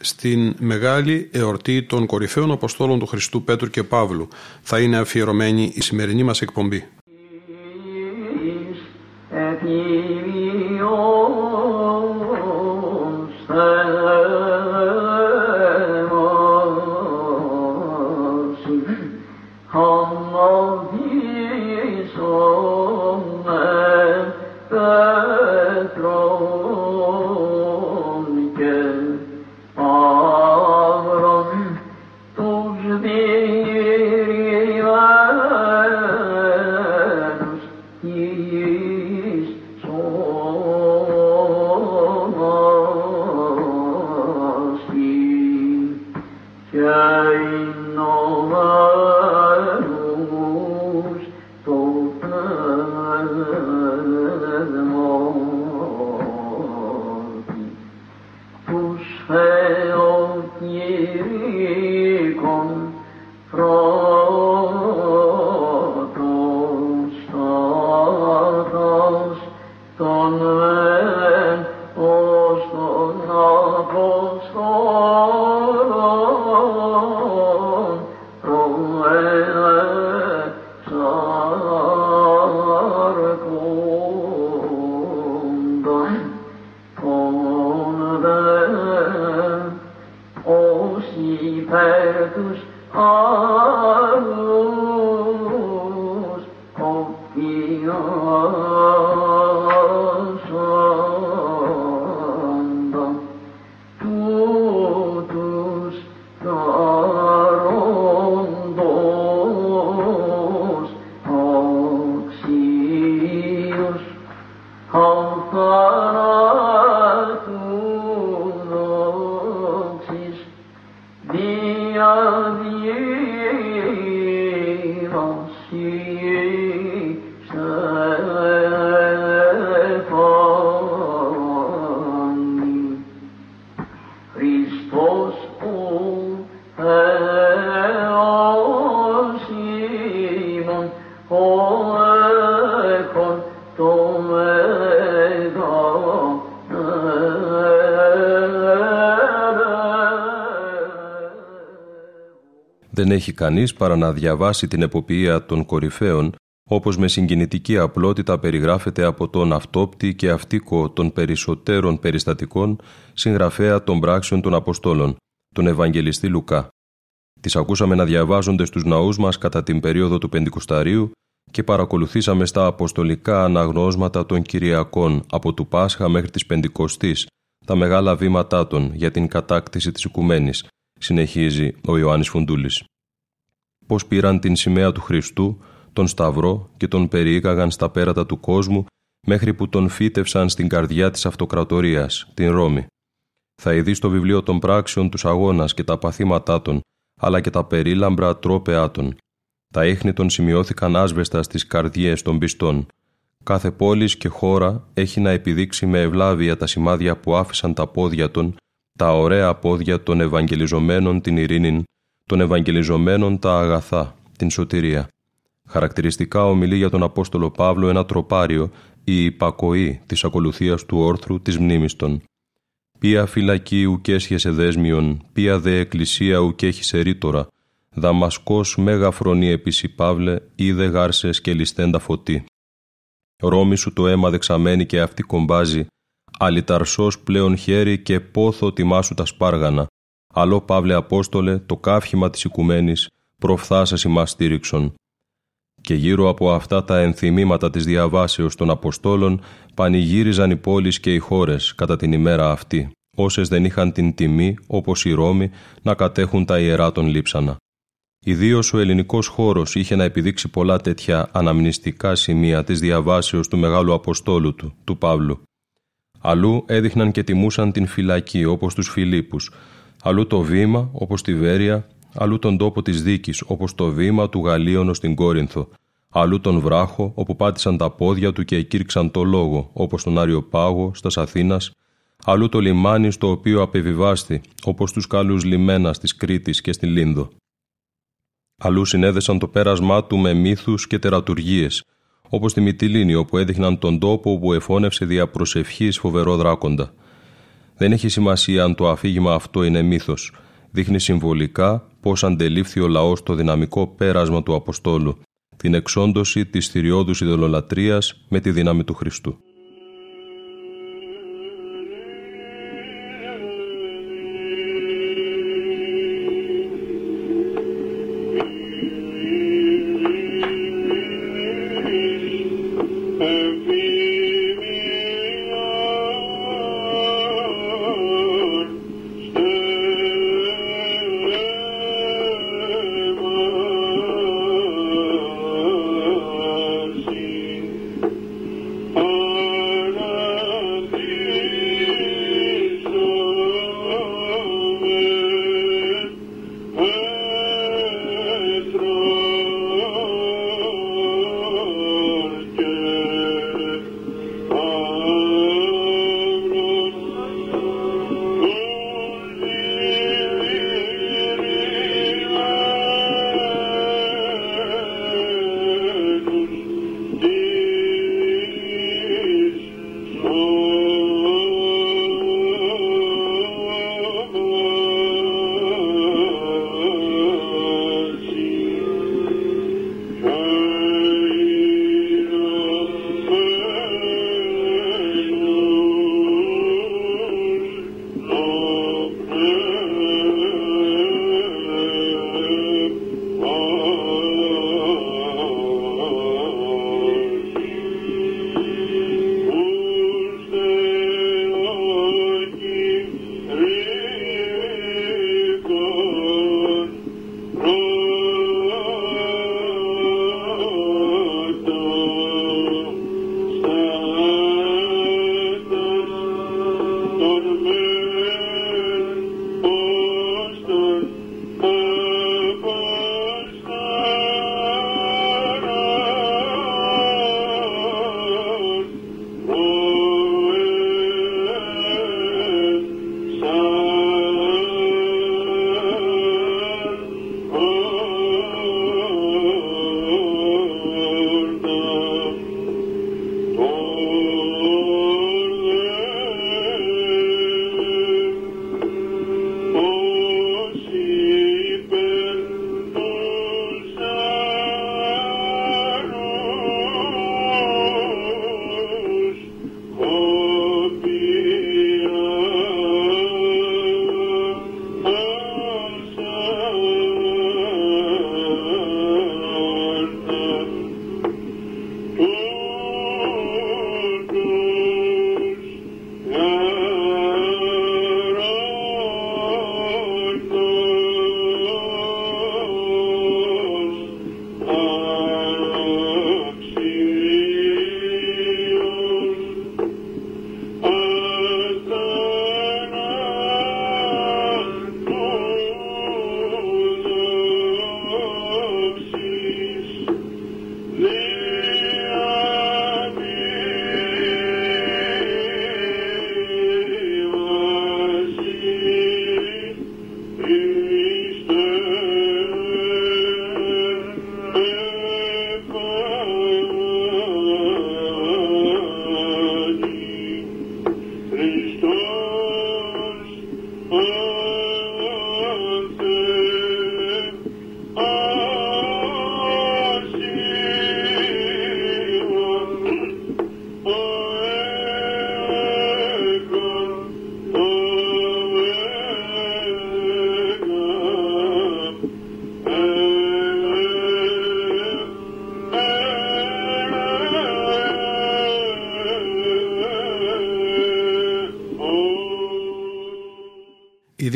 στην μεγάλη εορτή των κορυφαίων Αποστόλων του Χριστού Πέτρου και Παύλου θα είναι αφιερωμένη η σημερινή μας εκπομπή. Έχει κανείς παρά να διαβάσει την εποποιία των κορυφαίων, όπως με συγκινητική απλότητα περιγράφεται από τον αυτόπτη και αυτίκο των περισσότερων περιστατικών συγγραφέα των πράξεων των Αποστόλων, τον Ευαγγελιστή Λουκά. Τις ακούσαμε να διαβάζονται στους ναούς μας κατά την περίοδο του Πεντηκοσταρίου και παρακολουθήσαμε στα αποστολικά αναγνώσματα των Κυριακών από του Πάσχα μέχρι της Πεντηκοστής, τα μεγάλα βήματά των για την κατάκτηση της οικουμένης, συνεχίζει ο Ιωάννης Φουντούλης. Πώς πήραν την σημαία του Χριστού, τον Σταυρό και τον περιήγαγαν στα πέρατα του κόσμου μέχρι που τον φύτευσαν στην καρδιά της αυτοκρατορίας, την Ρώμη. Θα ειδείς στο βιβλίο των πράξεων τους αγώνας και τα παθήματά των, αλλά και τα περίλαμπρα τρόπεά των. Τα ίχνη των σημειώθηκαν άσβεστα στις καρδιές των πιστών. Κάθε πόλης και χώρα έχει να επιδείξει με ευλάβεια τα σημάδια που άφησαν τα πόδια των τα ωραία πόδια των Ευαγγελιζομένων την ειρήνη, των Ευαγγελιζομένων τα αγαθά, την σωτηρία. Χαρακτηριστικά ομιλεί για τον Απόστολο Παύλο ένα τροπάριο, η υπακοή της ακολουθίας του όρθρου της μνήμης των. Ποια φυλακή ουκέσχεσαι δέσμιον, ποια δε εκκλησία ουκέχισε ρήτορα, δαμασκός μέγα φρονή επίσης Παύλε, είδε γάρσες και ληστέντα φωτί. Ρώμη σου το αίμα δεξαμένη και αυτή κομπάζει, αλιταρσός πλέον χέρι και πόθο τιμάσου τα σπάργανα, Αλλό Παύλε Απόστολε, το κάφημα της οικουμένης, προφθάσας ημάς στήριξον. Και γύρω από αυτά τα ενθυμήματα της διαβάσεως των Αποστόλων πανηγύριζαν οι πόλεις και οι χώρες κατά την ημέρα αυτή, όσες δεν είχαν την τιμή, όπως οι Ρώμοι, να κατέχουν τα ιερά των λείψανα. Ιδίως ο ελληνικός χώρος είχε να επιδείξει πολλά τέτοια αναμνηστικά σημεία της διαβάσεως του Μεγάλου Αποστόλου του, του Παύλου. Αλλού έδειχναν και τιμούσαν την φυλακή όπως τους Φιλίππους, αλλού το βήμα όπως τη Βέρεια, αλλού τον τόπο της δίκης όπως το βήμα του Γαλλίωνο στην Κόρινθο, αλλού τον βράχο όπου πάτησαν τα πόδια του και εκήρξαν το λόγο όπως τον Άριο Πάγο στας Αθήνας, αλλού το λιμάνι στο οποίο απεβιβάστη όπως τους καλούς λιμένας της Κρήτης και στη Λίνδο. Αλλού συνέδεσαν το πέρασμά του με μύθους και τερατουργίες, όπως στη Μυτιλίνη, όπου έδειχναν τον τόπο που εφώνευσε δια προσευχής φοβερό δράκοντα. Δεν έχει σημασία αν το αφήγημα αυτό είναι μύθος. Δείχνει συμβολικά πώς αντελήφθη ο λαός το δυναμικό πέρασμα του Αποστόλου, την εξόντωση της θηριώδους ιδωλολατρεία με τη δύναμη του Χριστού.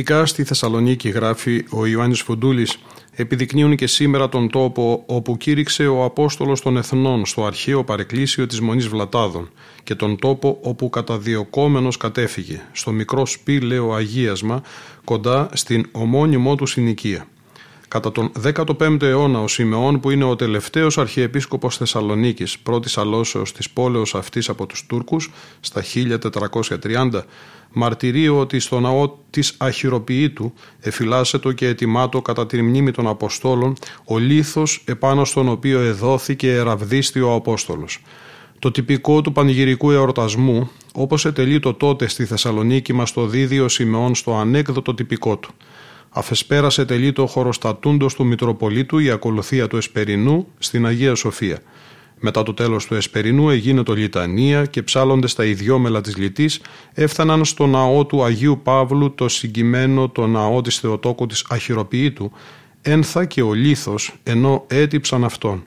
Ειδικά στη Θεσσαλονίκη, γράφει ο Ιωάννης Φουντούλης, επιδεικνύουν και σήμερα τον τόπο όπου κήρυξε ο Απόστολος των Εθνών στο αρχαίο παρεκκλήσιο της Μονής Βλατάδων και τον τόπο όπου καταδιοκόμενος κατέφυγε, στο μικρό σπήλαιο Αγίασμα, κοντά στην ομώνυμό του συνοικία. Κατά τον 15ο αιώνα ο Σιμεών που είναι ο τελευταίος αρχιεπίσκοπος Θεσσαλονίκης πρώτης αλώσεως της πόλεως αυτής από τους Τούρκους στα 1430 μαρτυρεί ότι στο ναό της Αχυροποιήτου εφυλάσσετο και ετοιμάτο κατά τη μνήμη των Αποστόλων ο λίθος επάνω στον οποίο εδόθηκε εραβδίστη ο Απόστολος. Το τυπικό του πανηγυρικού εορτασμού, όπως ετελεί το τότε στη Θεσσαλονίκη μας το δίδει ο Σιμεών στο ανέκδοτο τυπικό του. Αφεσπέρασε τελεί το χωροστατούντος του Μητροπολίτου η ακολουθία του Εσπερινού στην Αγία Σοφία. Μετά το τέλος του Εσπερινού έγινε το Λιτανία και ψάλλονται τα ιδιόμελα της Λιτής έφταναν στο ναό του Αγίου Παύλου το συγκυμένο το ναό της Θεοτόκου της Αχυροποιήτου ένθα και ο λίθος ενώ έτυψαν αυτόν.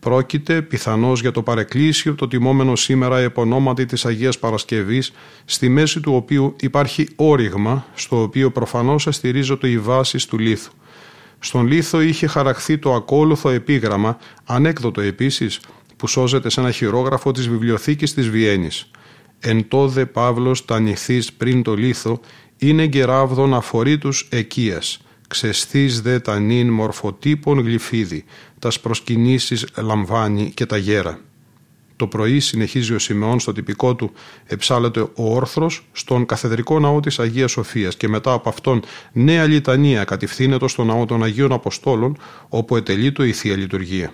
Πρόκειται πιθανώς για το παρεκκλήσιο το τιμόμενο σήμερα επωνόματι της Αγίας Παρασκευής στη μέση του οποίου υπάρχει όριγμα στο οποίο προφανώς αστηρίζονται οι βάσεις του λίθου. Στον λίθο είχε χαραχθεί το ακόλουθο επίγραμμα, ανέκδοτο επίσης, που σώζεται σε ένα χειρόγραφο της βιβλιοθήκης της Βιέννης. «Εν τόδε Παύλος τα νηθείς πριν το λίθο, είναι γεράβδον αφορήτους εκείας, ξεστής δε τα νυν μορφοτύπων γλυφίδι, τας προσκυνήσεις λαμβάνει και τα γέρα». Το πρωί συνεχίζει ο Σιμεών στο τυπικό του «Εψάλεται ο όρθρος» στον καθεδρικό ναό της Αγίας Σοφίας και μετά από αυτόν νέα λιτανία κατευθύνεται στο ναό των Αγίων Αποστόλων όπου ετελείται η Θεία Λειτουργία.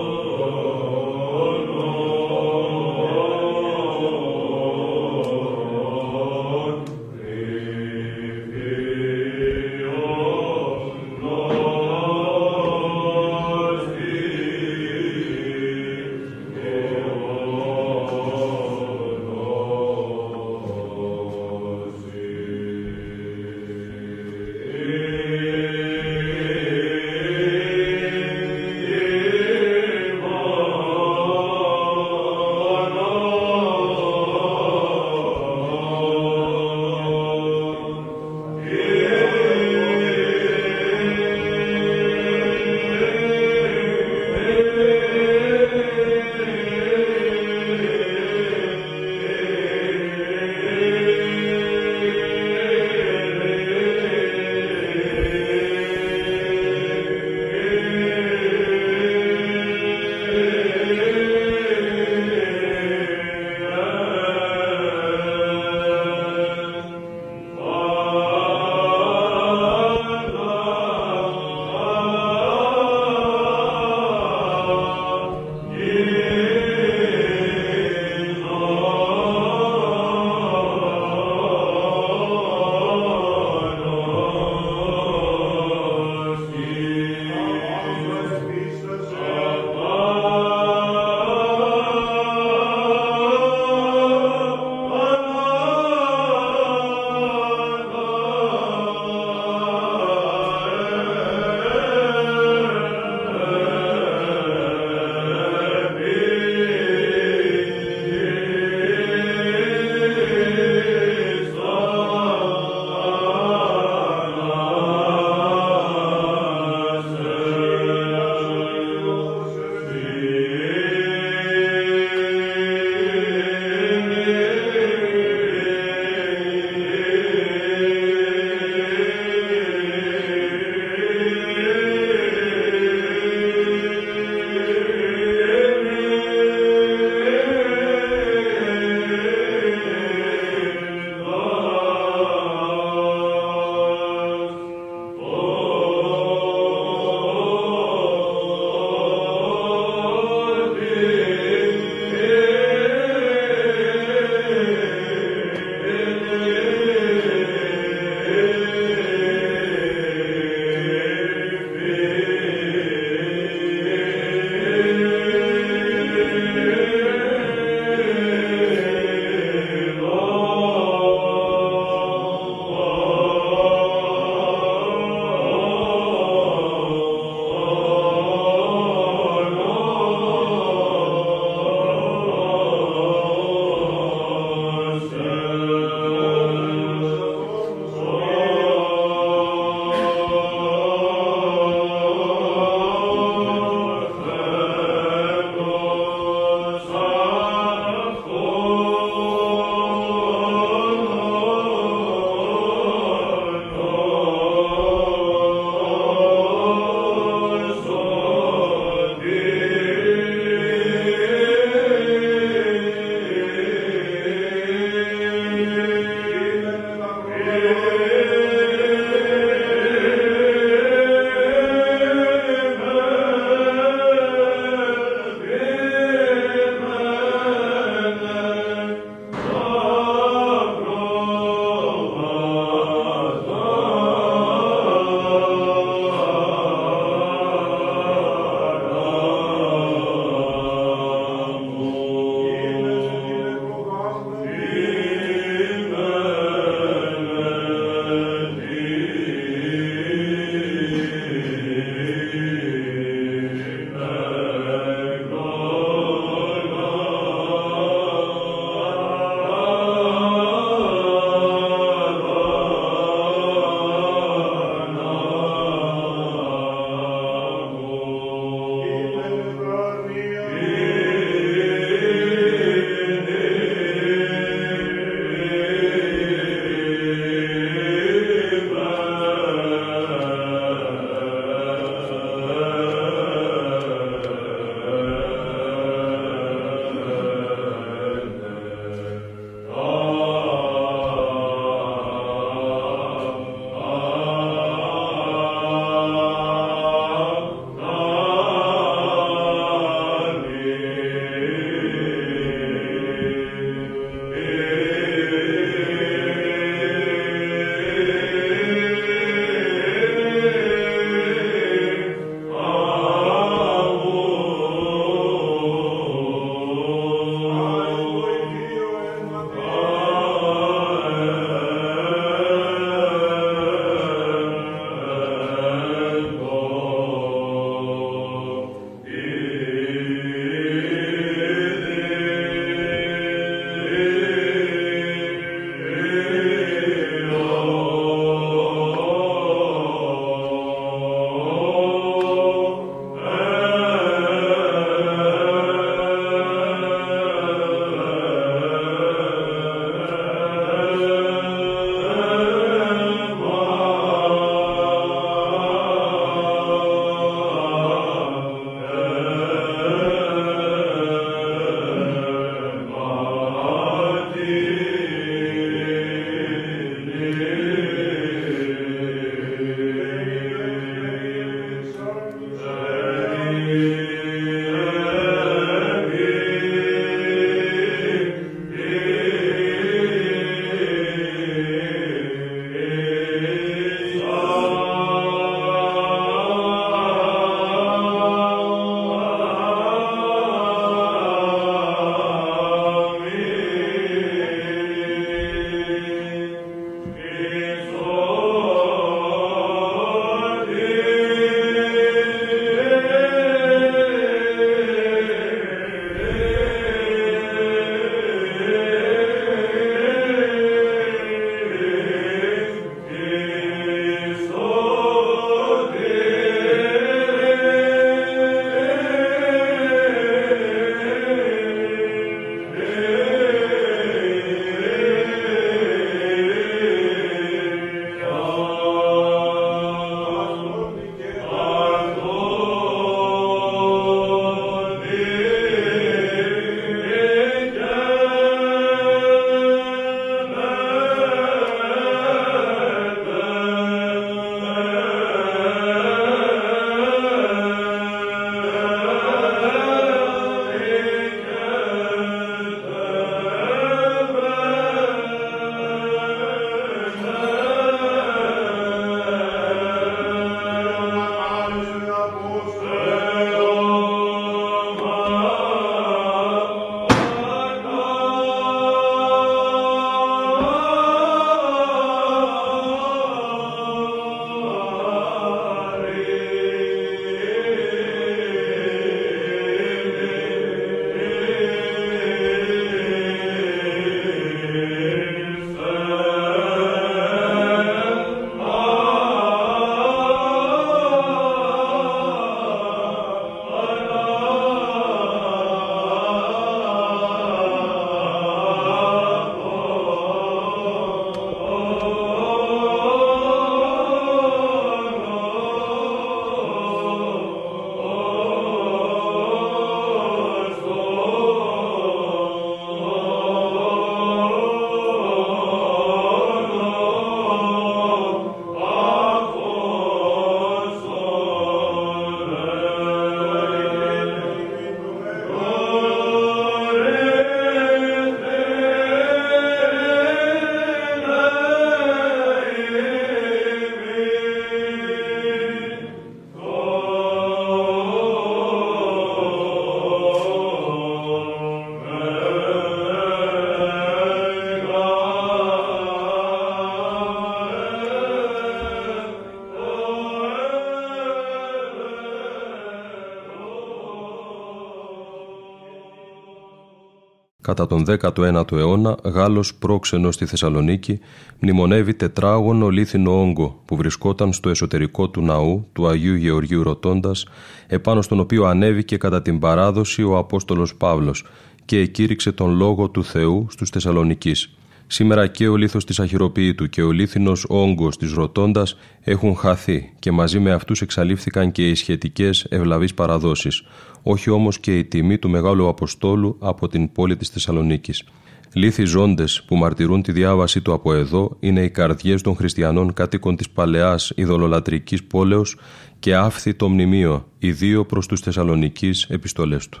Κατά τον 19ο αιώνα Γάλλος πρόξενος στη Θεσσαλονίκη μνημονεύει τετράγωνο λίθινο όγκο που βρισκόταν στο εσωτερικό του ναού του Αγίου Γεωργίου Ρωτώντας επάνω στον οποίο ανέβηκε κατά την παράδοση ο Απόστολος Παύλος και εκήρυξε τον Λόγο του Θεού στους Θεσσαλονικείς. Σήμερα και ο λίθος της αχυροποίητου και ο λίθινος όγκος της Ρωτώντας έχουν χαθεί και μαζί με αυτούς εξαλείφθηκαν και οι σχετικές ευλαβείς παραδόσεις, όχι όμως και η τιμή του Μεγάλου Αποστόλου από την πόλη της Θεσσαλονίκης. Λίθοι ζώντες που μαρτυρούν τη διάβασή του από εδώ είναι οι καρδιές των χριστιανών κατοίκων της παλαιάς ειδωλολατρικής πόλεως και άφθη το μνημείο, ιδίω προς τους Θεσσαλονικείς επιστολές του.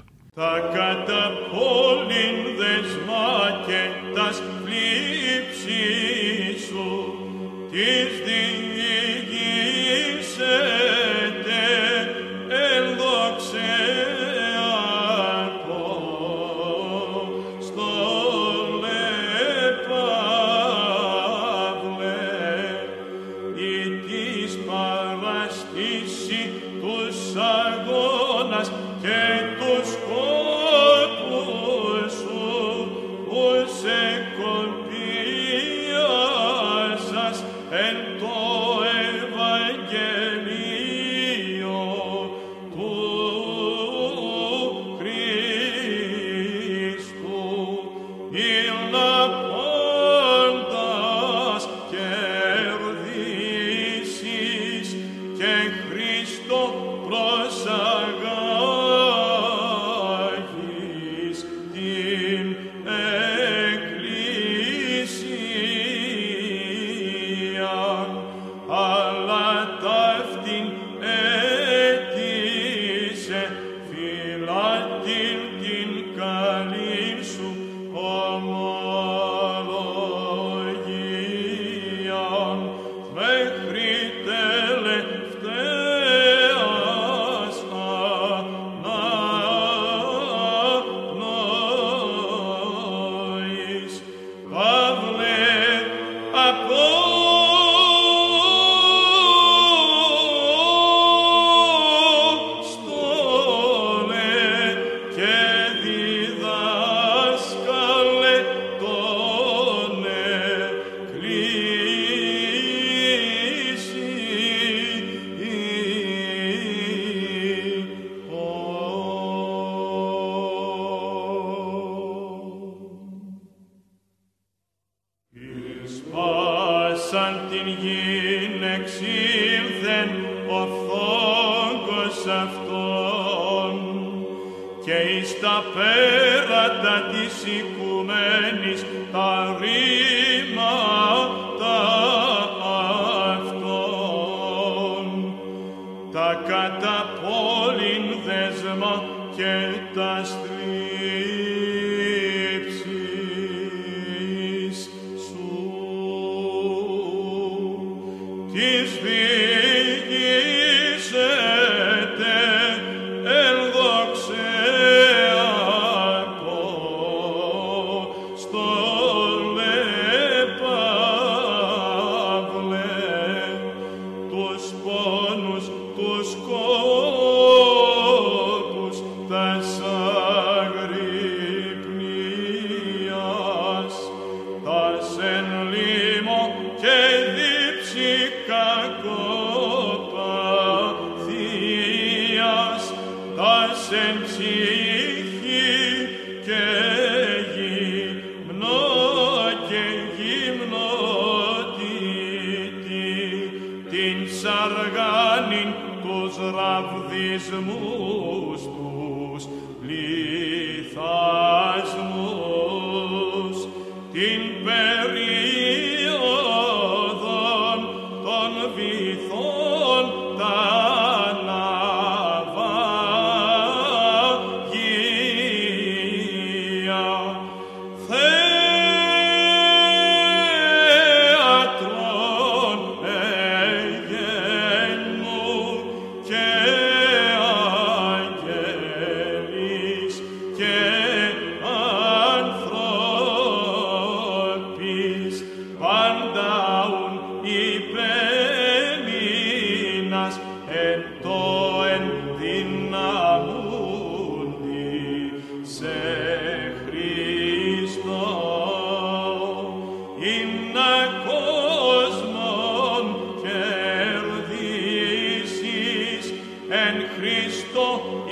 Cristo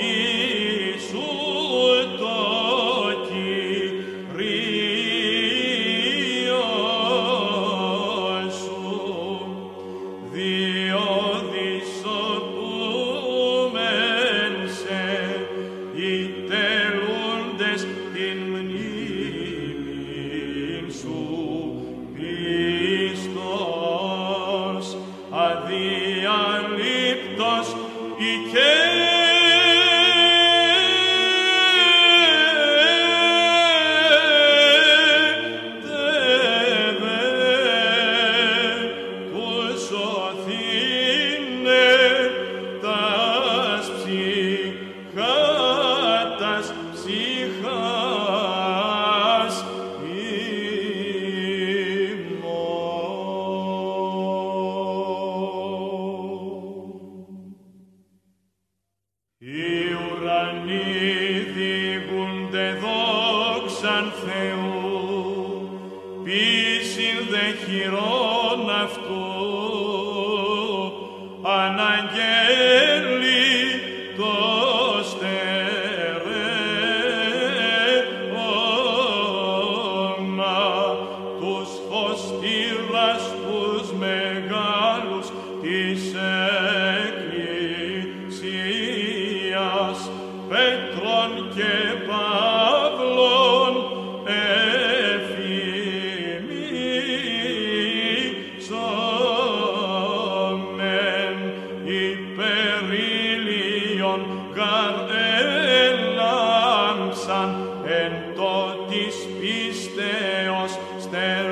εν τότης πίστεως στερεός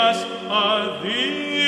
us a thee.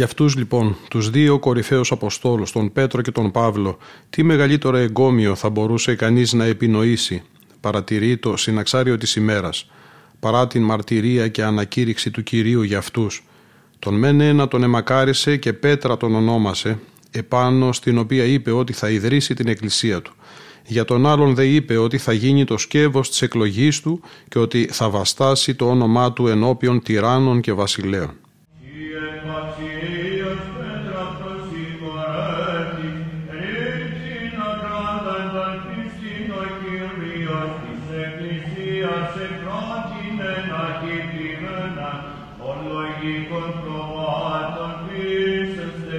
Για αυτούς λοιπόν, τους δύο κορυφαίους Αποστόλους, τον Πέτρο και τον Παύλο, τι μεγαλύτερο εγκόμιο θα μπορούσε κανείς να επινοήσει, παρατηρεί το συναξάριο της ημέρας, παρά την μαρτυρία και ανακήρυξη του Κυρίου για αυτούς. Τον μεν ένα τον εμακάρισε και Πέτρα τον ονόμασε, επάνω στην οποία είπε ότι θα ιδρύσει την εκκλησία του. Για τον άλλον δε είπε ότι θα γίνει το σκεύος της εκλογής του και ότι θα βαστάσει το όνομά του ενώπιον τυράννων και βασιλέων. Κυρία σε πρότεινε κείμενα των λογικών προβάτων πίσεστε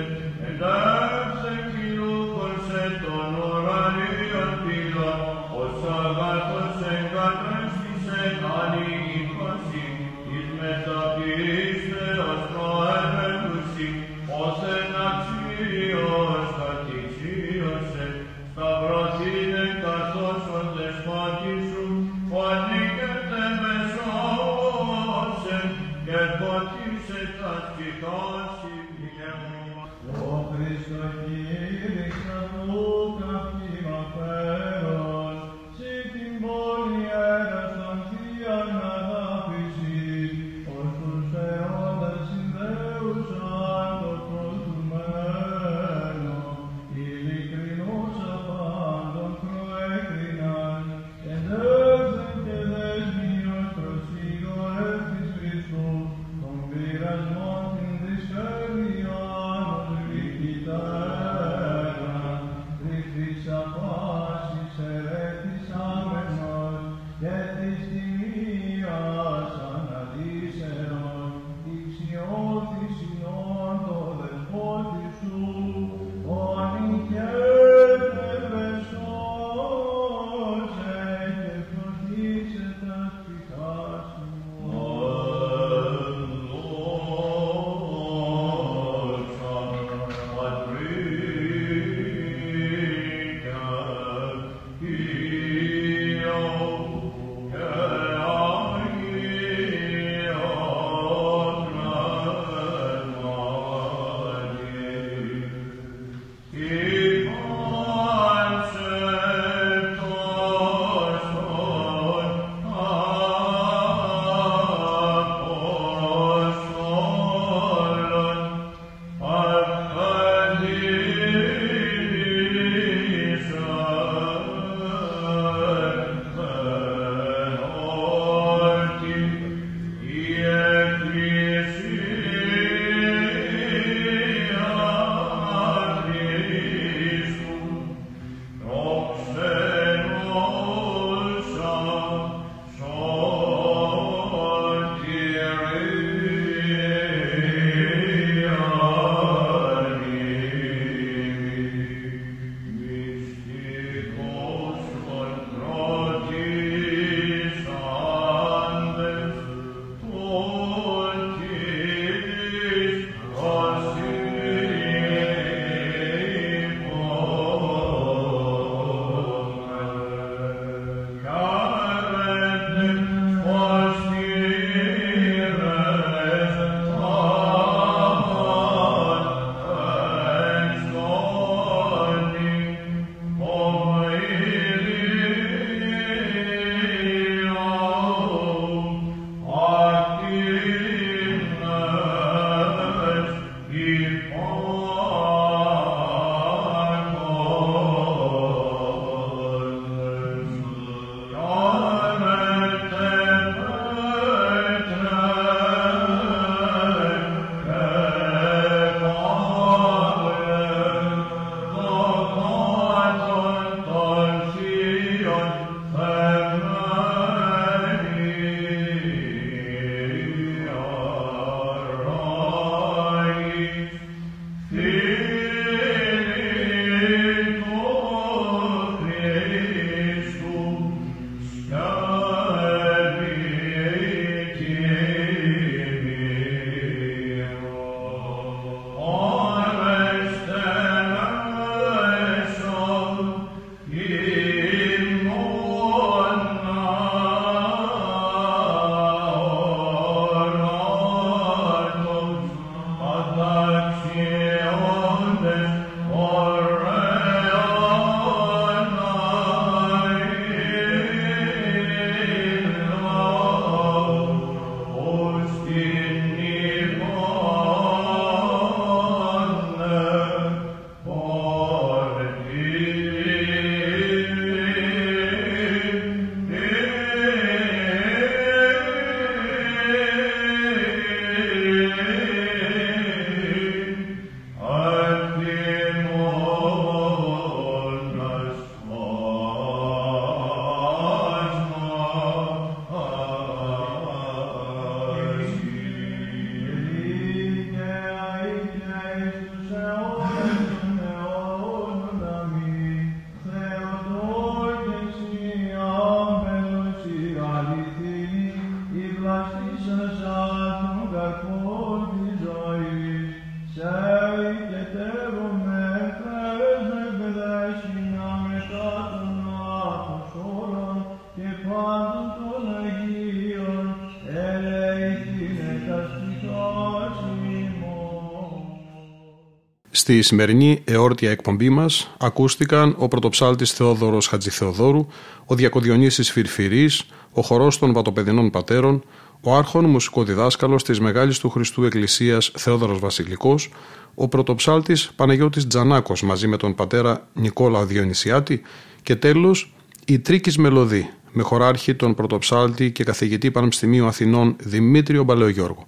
Στη σημερινή εόρτια εκπομπή μας ακούστηκαν ο πρωτοψάλτης Θεόδωρος Χατζηθεοδόρου, ο Διακοδιονύσης Φυρφυρής, ο χορός των Βατοπεδινών Πατέρων, ο άρχον μουσικοδιδάσκαλος της Μεγάλης του Χριστού Εκκλησίας Θεόδωρος Βασιλικός, ο πρωτοψάλτης Παναγιώτης Τζανάκος μαζί με τον πατέρα Νικόλα Διονυσιάτη και τέλος η Τρίκης Μελωδή με χωράρχη τον πρωτοψάλτη και καθηγητή Πανεπιστημίου Αθηνών Δημήτριο Μπαλαιογιώργο.